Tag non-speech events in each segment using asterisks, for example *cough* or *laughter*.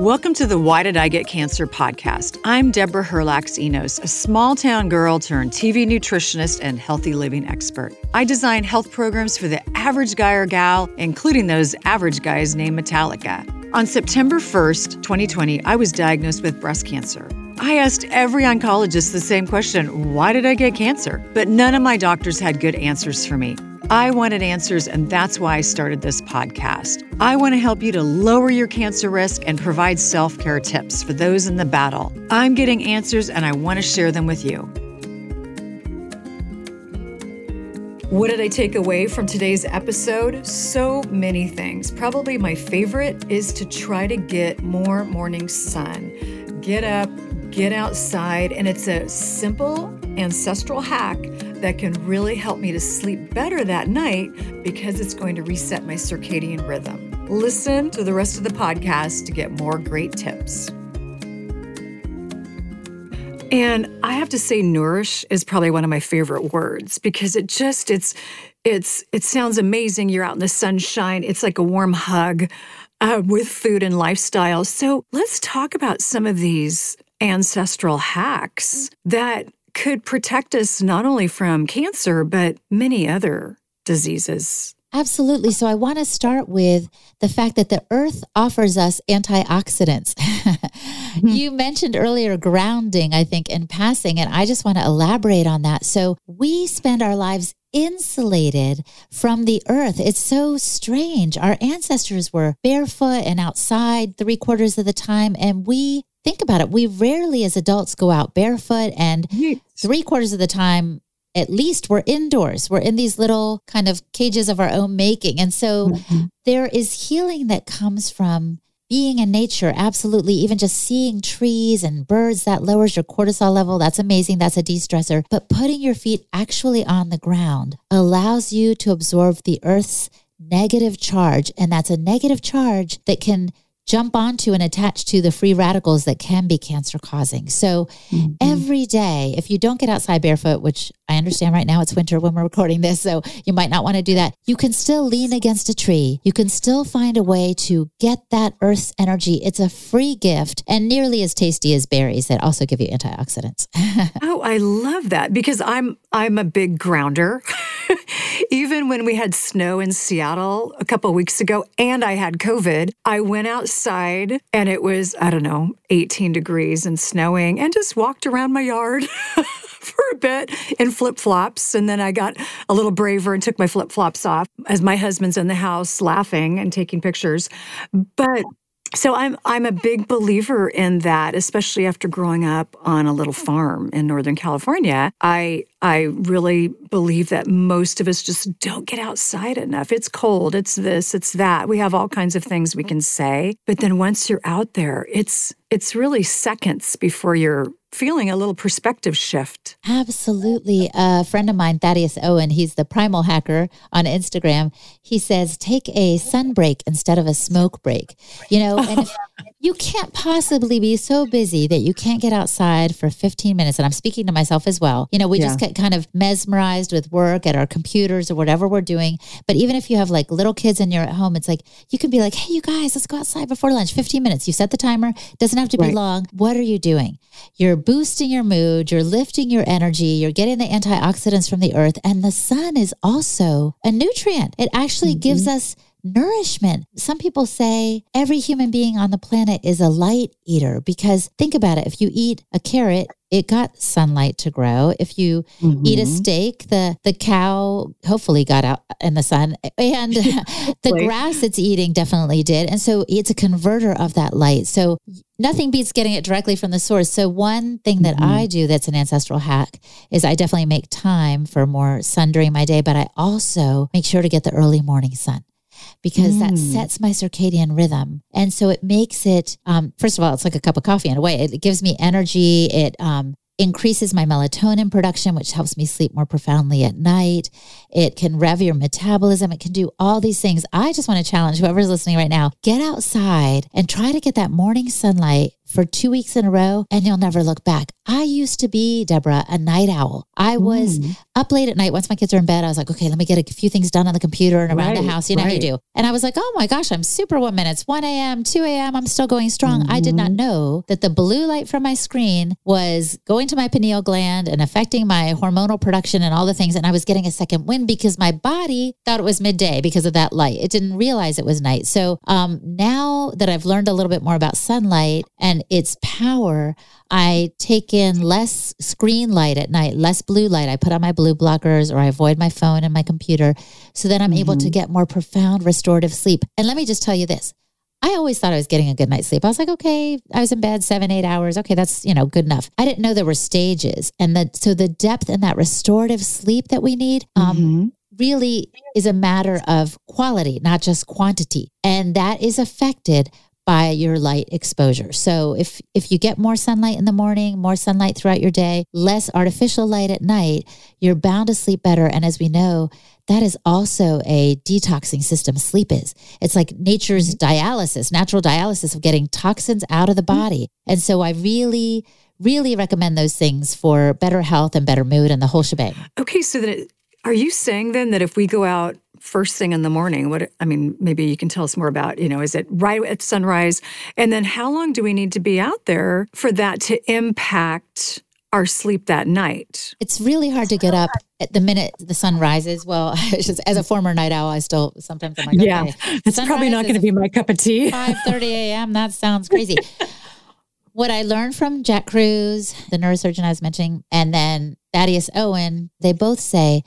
Welcome to the Why Did I Get Cancer podcast. I'm Deborah Herlax Enos, a small town girl turned TV nutritionist and healthy living expert. I design health programs for the average guy or gal, including those average guys named Metallica. On September 1st, 2020, I was diagnosed with breast cancer. I asked every oncologist the same question why did I get cancer? But none of my doctors had good answers for me. I wanted answers, and that's why I started this podcast. I want to help you to lower your cancer risk and provide self care tips for those in the battle. I'm getting answers, and I want to share them with you. What did I take away from today's episode? So many things. Probably my favorite is to try to get more morning sun. Get up, get outside, and it's a simple ancestral hack that can really help me to sleep better that night because it's going to reset my circadian rhythm. Listen to the rest of the podcast to get more great tips. And I have to say nourish is probably one of my favorite words because it just it's it's it sounds amazing you're out in the sunshine. It's like a warm hug. Uh, with food and lifestyle. So let's talk about some of these ancestral hacks that could protect us not only from cancer, but many other diseases. Absolutely. So I want to start with the fact that the earth offers us antioxidants. mm-hmm. *laughs* You mentioned earlier grounding, I think, in passing, and I just want to elaborate on that. So we spend our lives insulated from the earth. It's so strange. Our ancestors were barefoot and outside three quarters of the time, and we think about it. We rarely, as adults, go out barefoot, and yes. three quarters of the time, at least, we're indoors. We're in these little kind of cages of our own making. And so mm-hmm. there is healing that comes from being in nature. Absolutely. Even just seeing trees and birds, that lowers your cortisol level. That's amazing. That's a de stressor. But putting your feet actually on the ground allows you to absorb the earth's negative charge. And that's a negative charge that can jump onto and attach to the free radicals that can be cancer causing. So mm-hmm. every day, if you don't get outside barefoot, which I understand right now it's winter when we're *laughs* recording this, so you might not want to do that, you can still lean against a tree. You can still find a way to get that earth's energy. It's a free gift and nearly as tasty as berries that also give you antioxidants. *laughs* oh, I love that because I'm I'm a big grounder. *laughs* *laughs* Even when we had snow in Seattle a couple weeks ago and I had COVID, I went outside and it was, I don't know, 18 degrees and snowing and just walked around my yard. *laughs* for a bit in flip flops. And then I got a little braver and took my flip flops off as my husband's in the house laughing and taking pictures. But so I'm I'm a big believer in that, especially after growing up on a little farm in Northern California. I I really believe that most of us just don't get outside enough. It's cold, it's this, it's that. We have all kinds of things we can say, but then once you're out there, it's it's really seconds before you're feeling a little perspective shift. Absolutely. A friend of mine, Thaddeus Owen, he's the primal hacker on Instagram. He says, take a sun break instead of a smoke break. You know, and *laughs* if, you can't possibly be so busy that you can't get outside for 15 minutes. And I'm speaking to myself as well. You know, we yeah. just get kind of mesmerized with work at our computers or whatever we're doing. But even if you have like little kids and you're at home, it's like you can be like, hey, you guys, let's go outside before lunch, 15 minutes. You set the timer, doesn't have to be right. long. What are you doing? You're boosting your mood, you're lifting your energy, you're getting the antioxidants from the earth. And the sun is also a nutrient. It actually mm-hmm. gives us nourishment. Some people say every human being on the planet is a light eater because think about it. If you eat a carrot, it got sunlight to grow. If you mm-hmm. eat a steak, the the cow hopefully got out in the sun, *laughs* and *laughs* the grass it's eating definitely did. And so it's a converter of that light. So nothing beats getting it directly from the source. So one thing that mm-hmm. I do that's an ancestral hack is I definitely make time for more sun during my day, but I also make sure to get the early morning sun because mm. that sets my circadian rhythm. And so it makes it, um, first of all, it's like a cup of coffee in a way. It, it gives me energy. It um, increases my melatonin production, which helps me sleep more profoundly at night. It can rev your metabolism. It can do all these things. I just want to challenge whoever's listening right now get outside and try to get that morning sunlight for two weeks in a row and you'll never look back. I used to be, Deborah, a night owl. I was mm. up late at night. Once my kids are in bed, I was like, okay, let me get a few things done on the computer and around right, the house. You know right. how you do. And I was like, oh my gosh, I'm superwoman. It's 1 a.m., 2 a.m. I'm still going strong. Mm-hmm. I did not mm-hmm. know that the blue light from my screen was going to my pineal gland and affecting my hormonal production and all the things. And I was getting a second wind because my body thought it was midday because of that light. It didn't realize it was night. So um, now that I've learned a little bit more about sunlight and its power, I take in less screen light at night, less blue light. I put on my blue blockers or I avoid my phone and my computer so that I'm mm-hmm. able to mm-hmm. get more profound restorative sleep. And let me just tell you this. I always thought I was getting a good night's sleep. I was like, okay, I was in bed seven, eight hours. Okay, that's, you know, good enough. I didn't know there were stages. And that, so the depth and that restorative sleep that we need, um, mm-hmm really is a matter of quality, not just quantity. And that is affected by your light exposure. So if if you get more sunlight in the morning, more sunlight throughout your day, less artificial light at night, you're bound to sleep better and as we know, that is also a detoxing system sleep is. It's like nature's mm-hmm. dialysis, natural dialysis of getting toxins out of the mm-hmm. body. And so I really really recommend those things for better health and better mood and the whole shebang. Okay, so then are you saying then that if we go out first thing in the morning what i mean maybe you can tell us more about you know is it right at sunrise? And then how long do we need to be out there for that to impact our sleep that night? It's really hard to get up at the minute the sun rises. Well *laughs* just, as a former night owl i still sometimes i'm like okay, yeah it's probably not going to be my cup of tea. 5 30 *laughs* a.m that sounds crazy. What I learned from Jack Kruse, the neurosurgeon I was mentioning, and then Thaddeus Owen, they both say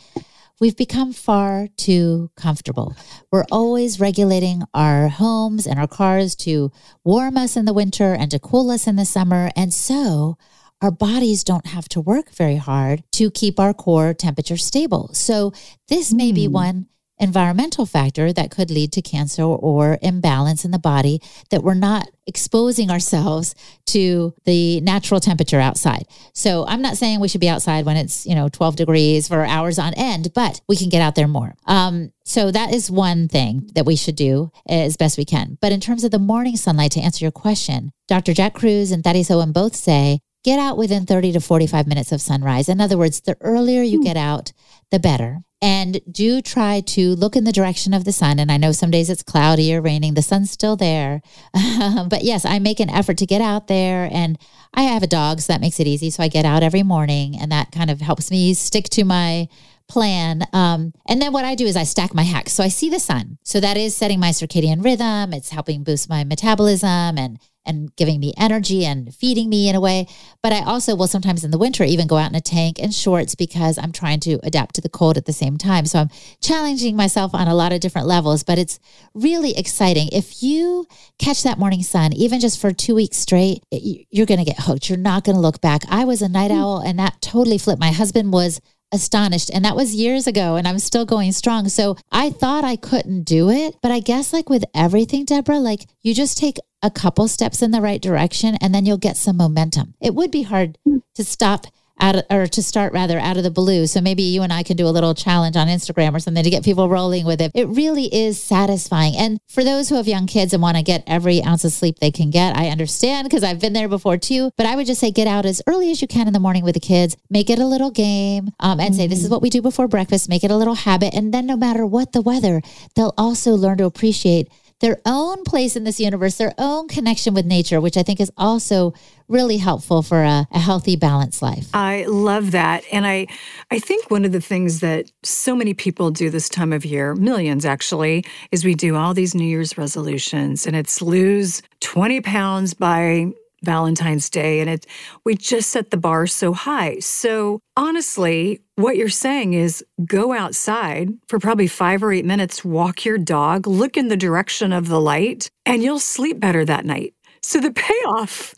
We've become far too comfortable. We're always regulating our homes and our cars to warm us in the winter and to cool us in the summer. And so our bodies don't have to work very hard to keep our core temperature stable. So this may mm. be hmm. one environmental factor that could lead to cancer or imbalance in the body that we're not exposing ourselves to the natural temperature outside. So I'm not saying we should be outside when it's, you know, 12 degrees for hours on end, but we can get out there more. Um, so that is one thing that we should do as best we can. But in terms of the morning sunlight, to answer your question, Dr. Jack Kruse and Thaddeus Owen both say get out within 30 to 45 minutes of sunrise. In other words, the earlier you hmm. get out, the better and do try to look in the direction of the sun. And I know some days it's cloudy or raining, the sun's still there. *laughs* but yes, I make an effort to get out there. And I have a dog, so that makes it easy. So I get out every morning, and that kind of helps me stick to my plan. Um, and then what I do is I stack my hacks. So I see the sun. So that is setting my circadian rhythm. It's helping boost my metabolism and and giving me energy and feeding me in a way. But I also will sometimes in the winter even go out in a tank and shorts because I'm trying to adapt to the cold at the same time. So I'm challenging myself on a lot of different levels, but it's really exciting. If you catch that morning sun, even just for two weeks straight, you're going to get hooked. You're not going to look back. I was a night hmm. owl and that totally flipped. My husband was astonished. And that was years ago, and I'm still going strong. So I thought I couldn't do it. But I guess, like with everything, Deborah, like you just take a couple steps in the right direction and then you'll get some momentum. It would be hard hmm. to stop out of, or to start rather out of the blue. So maybe you and I can do a little challenge on Instagram or something to get people rolling with it. It really is satisfying. And for those who have young kids and want to get every ounce of sleep they can get, I understand because I've been there before too. But I would just say get out as early as you can in the morning with the kids, make it a little game, um, and mm-hmm. say, this is mm-hmm. what we do before breakfast, make it a little habit. And then no matter what the weather, they'll also learn to appreciate their own place in this universe, their own connection with nature, which I think is also really helpful for a, a, healthy, balanced life. I love that. And I I think one of the things that so many people do this time of year, millions actually, is we do all these New Year's resolutions and it's lose 20 pounds by Valentine's Day and it we just set the bar so high. So honestly, what you're saying is go outside for probably 5 or 8 minutes, walk your dog, look in the direction of the light, and you'll sleep better that night. So the payoff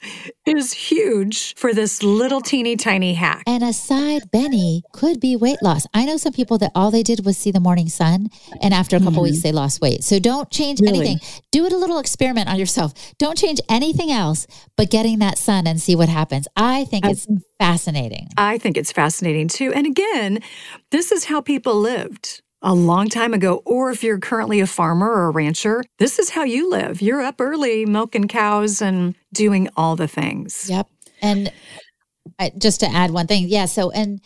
is huge for this little teeny tiny hack. And a side Benny could be weight loss. I know some people that all they did was see the morning sun and after a couple mm-hmm. weeks they lost weight. So don't change really? anything. Do it a little experiment on yourself. Don't change anything else but getting that sun and see what happens. I think it's fascinating. I think it's fascinating too. And again, this is how people lived a long time ago, or if you're currently a farmer or a rancher, this is how you live. You're up early milking cows and doing all the things. Yep. And I, just to add one thing, yeah. So, and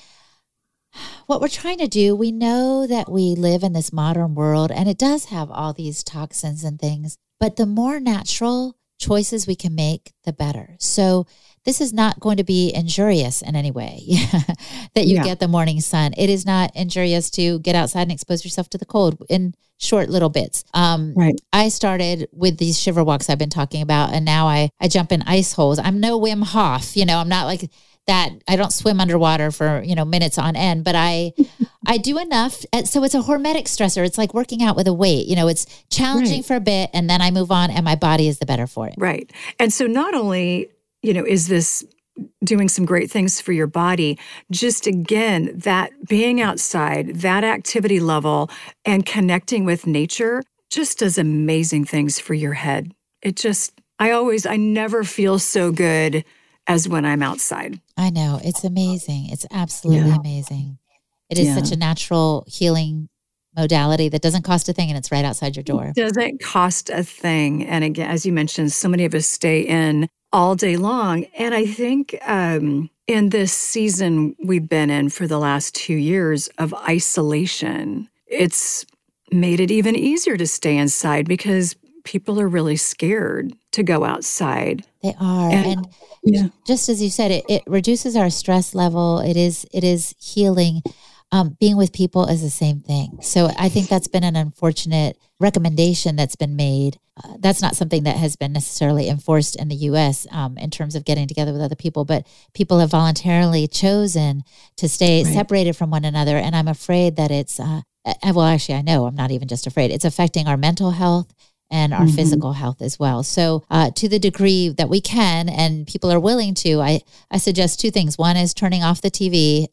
what we're trying to do, we know that we live in this modern world and it does have all these toxins and things, but the more natural choices we can make, the better. So, this is not going to be injurious in any way *laughs* that you yeah. get the morning sun. It is not injurious to get outside and expose yourself to the cold in short little bits. Um, right. I started with these shiver walks I've been talking about, and now I, I jump in ice holes. I'm no Wim Hof, you know, I'm not like that I don't swim underwater for, you know, minutes on end, but I *laughs* I do enough so it's a hormetic stressor. It's like working out with a weight. You know, it's challenging right. for a bit and then I move on and my body is the better for it. Right. And so not only you know, is this doing some great things for your body. Just again, that being outside, that activity level, and connecting with nature just does amazing things for your head. It just, I always, I never feel so good as when I'm outside. I know. It's amazing. It's absolutely yeah. amazing. It is yeah. such a natural healing modality that doesn't cost a thing and it's right outside your door. It doesn't cost a thing. And again, as you mentioned, so many of us stay in all day long. And I think um, in this season we've been in for the last two years of isolation, it's made it even easier to stay inside because people are really scared to go outside. They are. And, and yeah. just as you said, it, it reduces our stress level. It is it is healing um, being with people is the same thing. So I think that's been an unfortunate recommendation that's been made. Uh, that's not something that has been necessarily enforced in the U.S. Um, in terms of getting together with other people, but people have voluntarily chosen to stay right. separated from one another. And I'm afraid that it's, uh, uh well, actually, I know I'm not even just afraid. It's affecting our mental health and our mm-hmm. physical health as well. So, uh, to the degree that we can and people are willing to, I, I suggest two things. One is turning off the TV,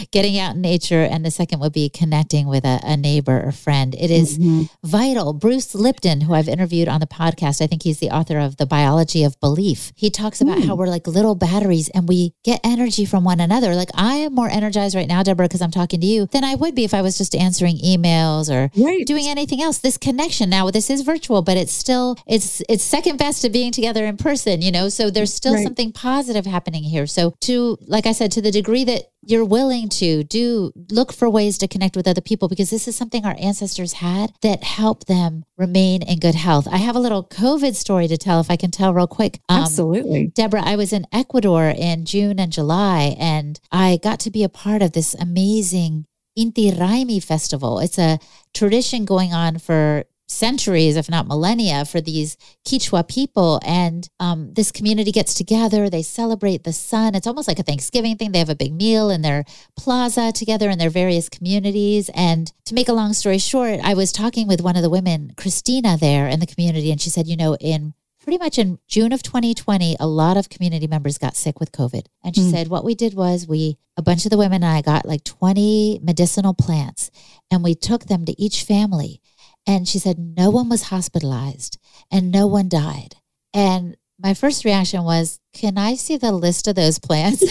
*laughs* getting out in nature, and the second would be connecting with a, a neighbor or friend. It is mm-hmm. vital. Bruce Lipton, who I've interviewed on the podcast, I think he's the author of The Biology of Belief. He talks about mm. how we're like little batteries and we get energy from one another. Like, I am more energized right now, Deborah, because I'm talking to you than I would be if I was just answering emails or right. doing anything else. This connection now, this is virtual, but it's still it's it's second best to being together in person, you know. So there's still right. something positive happening here. So to like I said, to the degree that you're willing to do look for ways to connect with other people because this is something our ancestors had that helped them remain in good health. I have a little COVID story to tell if I can tell real quick. Um, Absolutely. Deborah, I was in Ecuador in June and July and I got to be a part of this amazing Inti Raymi festival. It's a tradition going on for centuries, if not millennia, for these Quechua people. And um, this community gets together, they celebrate the sun. It's almost like a Thanksgiving thing. They have a big meal in their plaza together in their various communities. And to make a long story short, I was talking with one of the women, Christina, there in the community, and she said, you know, in pretty much in June of 2020, a lot of community members got sick with COVID. And she mm. said, what we did was we, a bunch of the women and I got like 20 medicinal plants and we took them to each family and she said, no one was hospitalized and no one died. And my first reaction was, can I see the list of those plants? *laughs*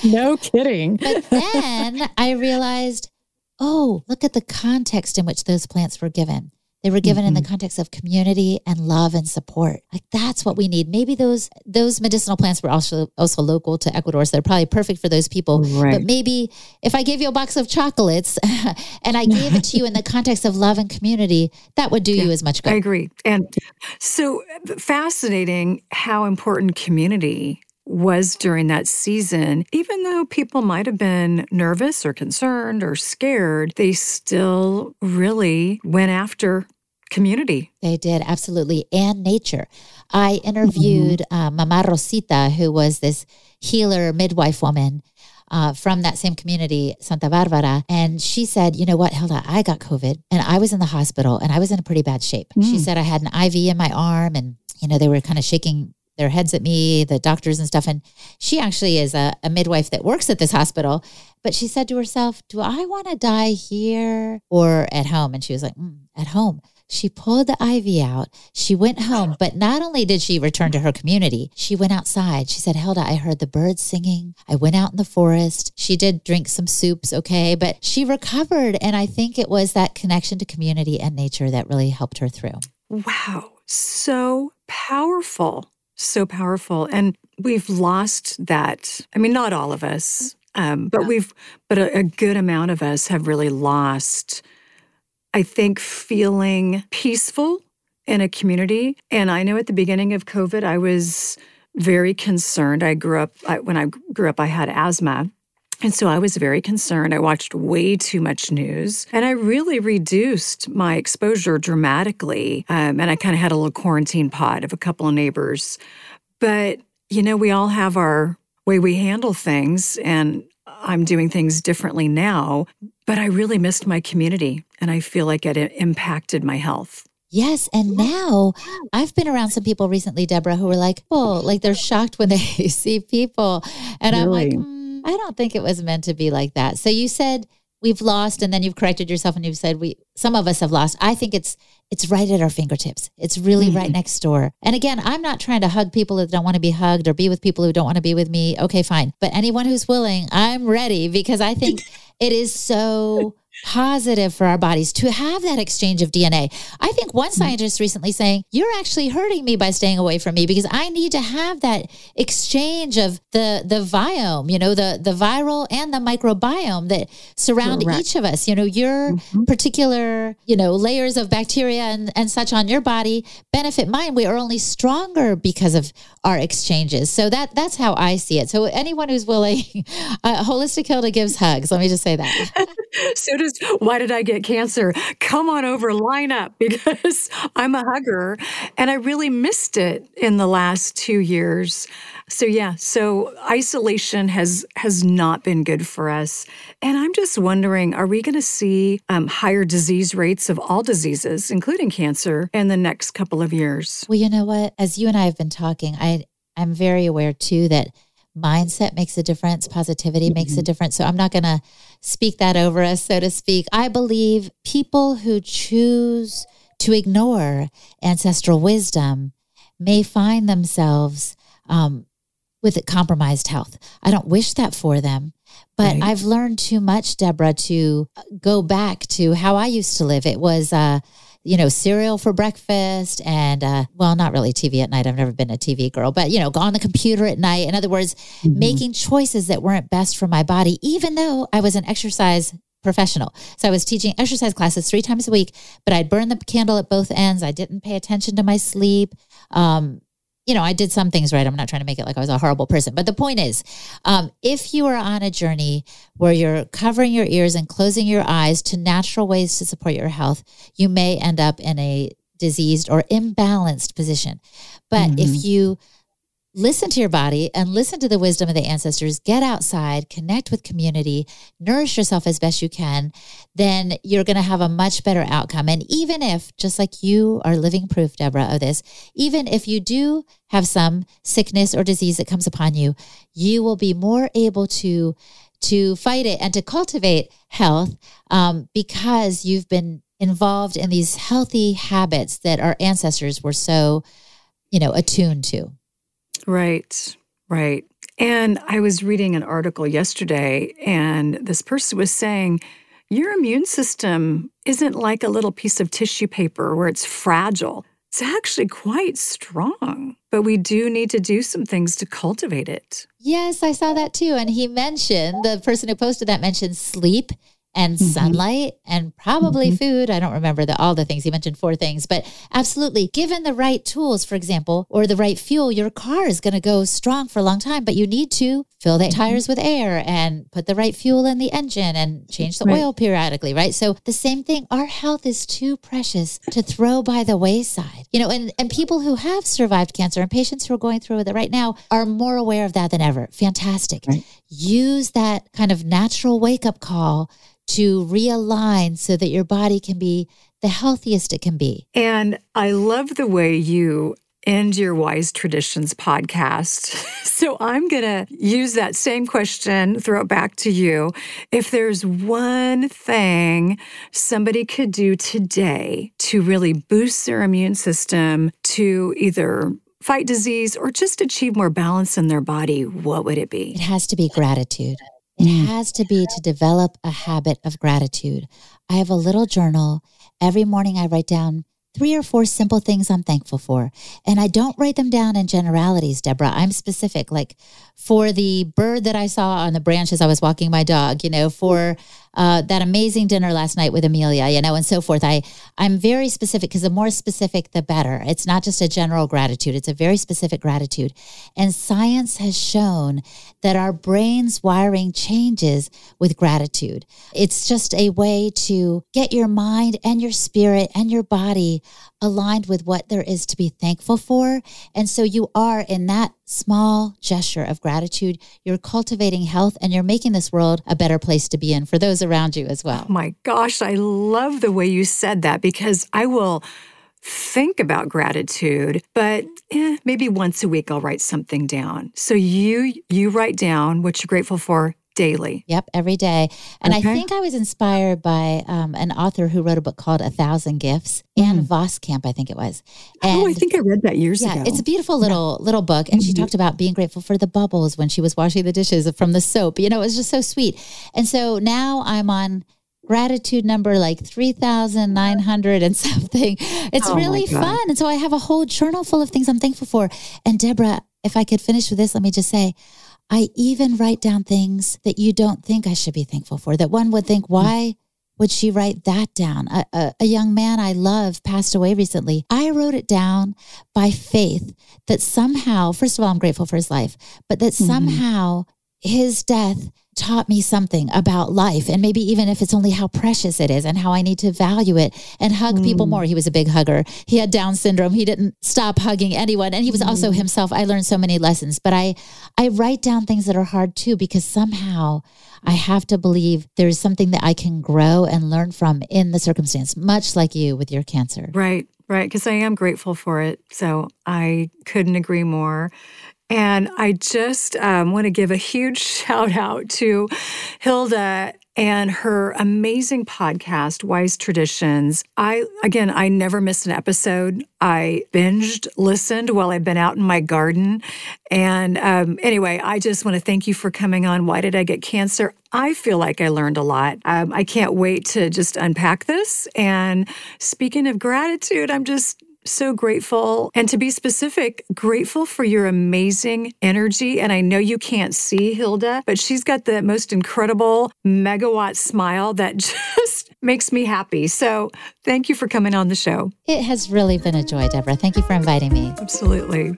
*laughs* no kidding. but then I realized, oh, look at the context in which those plants were given. They were given mm-hmm. in the mm-hmm. context of community and love and support. Like that's what we need. Maybe those those medicinal plants were also also local to Ecuador, so they're probably perfect for those people. Right. But maybe if I gave you a box of chocolates *laughs* and I gave it to you in the context of love and community, that would do yeah, you as much good. I agree. And so fascinating how important community was during that season, even though people might have been nervous or concerned or scared, they still really went after community. They did, absolutely. And nature. I interviewed mm-hmm. uh, Mama Rosita, who was this healer midwife woman. Uh, from that same community, Santa Barbara. And she said, You know what, Hilda, I got COVID and I was in the hospital and I was in a pretty bad shape. Mm. She said I had an IV in my arm and, you know, they were kind of shaking their heads at me, the doctors and stuff. And she actually is a, a midwife that works at this hospital. But she said to herself, Do I want to die here or at home? And she was like, mm, At home. She pulled the IV out. She went home, but not only did she return to her community, she went outside. She said, Hilda, I heard the birds singing. I went out in the forest. She did drink some soups, okay, but she recovered. And I think it was that connection to community and nature that really helped her through. Wow. So powerful. So powerful. And we've lost that. I mean, not all of us, um, but we've, but a, a good amount of us have really lost, I think, feeling peaceful in a community. And I know at the beginning of COVID, I was very concerned. I grew up, I, when I grew up, I had asthma. And so I was very concerned. I watched way too much news and I really reduced my exposure dramatically. Um, and I kind of had a little quarantine pod of a couple of neighbors. But, you know, we all have our way we handle things. And I'm doing things differently now. But I really missed my community and I feel like it impacted my health. Yes. And now I've been around some people recently, Deborah, who were like, oh, like they're shocked when they *laughs* see people. And really? I'm like, mm, I don't think it was meant to be like that. So you said we've lost and then you've corrected yourself and you've said we some of us have lost. I think it's it's right at our fingertips. It's really mm-hmm. right next door. And again, I'm not trying to hug people that don't want to be hugged or be with people who don't want to be with me. Okay, fine. But anyone who's willing, I'm ready because I think *laughs* it is so positive for our bodies to have that exchange of DNA. I think one mm-hmm. scientist recently saying, You're actually hurting me by staying away from me because I need to have that exchange of the the biome, you know, the the viral and the microbiome that surround Correct. each of us. You know, your mm-hmm. particular, you know, layers of bacteria and, and such on your body benefit mine. We are only stronger because of our exchanges. So that that's how I see it. So anyone who's willing, *laughs* uh, Holistic Hilda gives hugs. Let me just say that. *laughs* *laughs* so does why did I get cancer? Come on over, line up *laughs* because I'm a hugger and I really missed it in the last 2 years. So yeah, so isolation has has not been good for us. And I'm just wondering, are we going to see um, higher disease rates of all diseases, including cancer, in the next couple of years? Well, you know what? As you and I have been talking, I I'm very aware too that mindset makes a difference, positivity mm-hmm. makes a mm-hmm. difference. So I'm not going to speak that over us, so to speak. I believe people who choose to ignore ancestral wisdom may find themselves um, with compromised health. I don't wish that for them, but right. I've learned too much, Deborah, to go back to how I used to live. It was, uh, you know, cereal for breakfast and, uh, well, not really TV at night. I've never been a TV girl, but, you know, go on the computer at night. In other words, mm-hmm. making choices that weren't best for my body, even though I was an exercise professional. So I was teaching exercise classes three times a week, but I'd burn the candle at both ends. I didn't pay attention to my sleep. Um, you know, I did some things right. I'm not trying to make it like I was a horrible person. But the point is, um, if you are on a journey where you're covering your ears and closing your eyes to natural ways to support your health, you may end up in a diseased or imbalanced position. But mm-hmm. if you listen to your body and listen to the wisdom of the ancestors, get outside, connect with community, nourish yourself as best you can, then you're going to have a much better outcome. And even if, just like you are living proof, Deborah, of this, even if you do have some sickness or disease that comes upon you, you will be more able to to fight it and to cultivate health um, because you've been involved in these healthy habits that our ancestors were so you know attuned to Right, right. And I was reading an article yesterday, and this person was saying, Your immune system isn't like a little piece of tissue paper where it's fragile. It's actually quite strong, but we do need to do some things to cultivate it. Yes, I saw that too. And he mentioned, the person who posted that mentioned sleep and mm-hmm. sunlight and probably mm-hmm. food. I don't remember the, all the things. He mentioned four things, but absolutely, given the right tools, for example, or the right fuel, your car is going to go strong for a long time, but you need to fill the mm-hmm. tires with air and put the right fuel in the engine and change the right. oil periodically, right? So the same thing, our health is too precious to throw by the wayside. You know, and, and people who have survived cancer and patients who are going through with it right now are more aware of that than ever. Fantastic. Right. Use that kind of natural wake up call to realign so that your body can be the healthiest it can be. And I love the way you end your Wise Traditions podcast. *laughs* So I'm going to use that same question, throw it back to you. If there's one thing somebody could do today to really boost their immune system to either fight disease or just achieve more balance in their body, what would it be? It has to be gratitude. It mm. has to be to develop a habit of gratitude. I have a little journal. Every morning I write down three or four simple things I'm thankful for. And I don't write them down in generalities, Deborah. I'm specific, like for the bird that I saw on the branch as I was walking my dog, you know, for uh, that amazing dinner last night with Amelia, you know, and so forth. I I'm very specific because the more specific, the better. It's not just a general gratitude; it's a very specific gratitude. And science has shown that our brain's wiring changes with gratitude. It's just a way to get your mind and your spirit and your body aligned with what there is to be thankful for. And so you are in that small gesture of gratitude, you're cultivating health and you're making this world a better place to be in for those around you as well. Oh my gosh, I love the way you said that because I will think about gratitude but eh, maybe once a week i'll write something down so you you write down what you're grateful for daily. Yep, every day. And okay. I think I was inspired by um, an author who wrote a book called A Thousand Gifts, mm. Ann Voskamp, I think it was. And oh, I think I read that years yeah, ago. It's a beautiful little yeah. little book, and mm-hmm. she talked about being grateful for the bubbles when she was washing the dishes from the soap. You know, it was just so sweet. And so now I'm on gratitude number like 3,900 and *laughs* something. It's oh really fun. And so I have a whole journal full of things I'm thankful for. And Deborah, if I could finish with this, let me just say, I even write down things that you don't think I should be thankful for, that one would think, hmm. why would she write that down? A, a, a, young man I love passed away recently. I wrote it down by faith that somehow, first of all, I'm grateful for his life, but that mm-hmm. somehow his death taught me something about life and maybe even if it's only how precious it is and how I need to value it and hug mm. people more. He was a big hugger. He had Down syndrome. He didn't stop hugging anyone and he was mm. also himself. I learned so many lessons, but I I write down things that are hard too because somehow I have to believe there's something that I can grow and learn from in the circumstance, much like you with your cancer. Right. Right, because I am grateful for it. So I couldn't agree more. And I just um, want to give a huge *laughs* shout out to Hilda and her amazing podcast, Wise Traditions. I, again, I never missed an episode. I binged, listened while I've been out in my garden. And um, anyway, I just want to thank you for coming on. Why did I get cancer? I feel like I learned a lot. Um, I can't wait to just unpack this. And speaking of gratitude, I'm just so grateful. And to be specific, grateful for your amazing energy. And I know you can't see Hilda, but she's got the most incredible megawatt smile that *laughs* just makes me happy. So thank you for coming on the show. It has really been a joy, Deborah. Thank you for inviting me. Absolutely.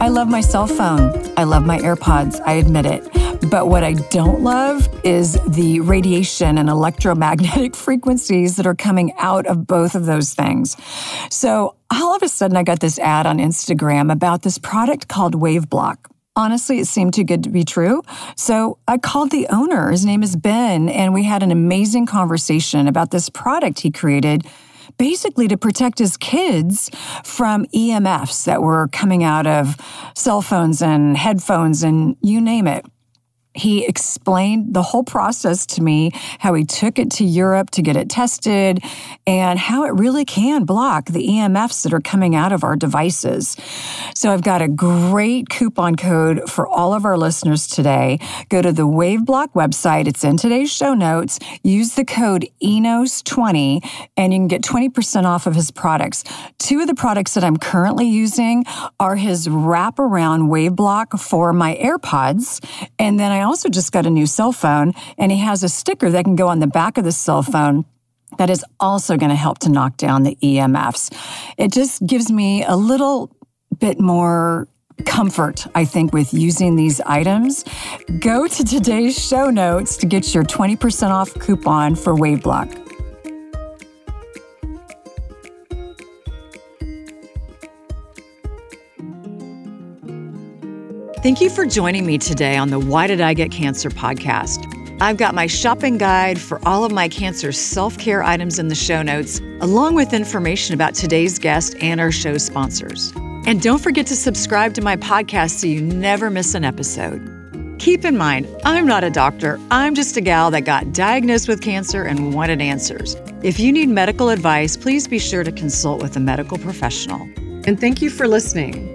I love my cell phone. I love my AirPods. I admit it. But what I don't love is the radiation and electromagnetic *laughs* frequencies that are coming out of both of those things. So all of a sudden, I got this ad on Instagram about this product called WaveBlock. Honestly, it seemed too good to be true. So I called the owner. His name is Ben, and we had an amazing conversation about this product he created basically to protect his kids from EMFs that were coming out of cell phones and headphones and you name it he explained the whole process to me, how he took it to Europe to get it tested, and how it really can block the EMFs that are coming out of our devices. So I've got a great coupon code for all of our listeners today. Go to the WaveBlock website, it's in today's show notes. Use the code ENOS20 and you can get 20% off of his products. Two of the products that I'm currently using are his wraparound WaveBlock for my AirPods, and then I also just got a new cell phone, and he has a sticker that can go on the back of the cell phone that is also going to help to knock down the EMFs. It just gives me a little bit more comfort, I think, with using these items. Go to today's show notes to get your 20% off coupon for WaveBlock. Thank you for joining me today on the Why Did I Get Cancer podcast. I've got my shopping guide for all of my cancer self care items in the show notes, along with information about today's guest and our show sponsors. And don't forget to subscribe to my podcast so you never miss an episode. Keep in mind, I'm not a doctor. I'm just a gal that got diagnosed with cancer and wanted answers. If you need medical advice, please be sure to consult with a medical professional. And thank you for listening.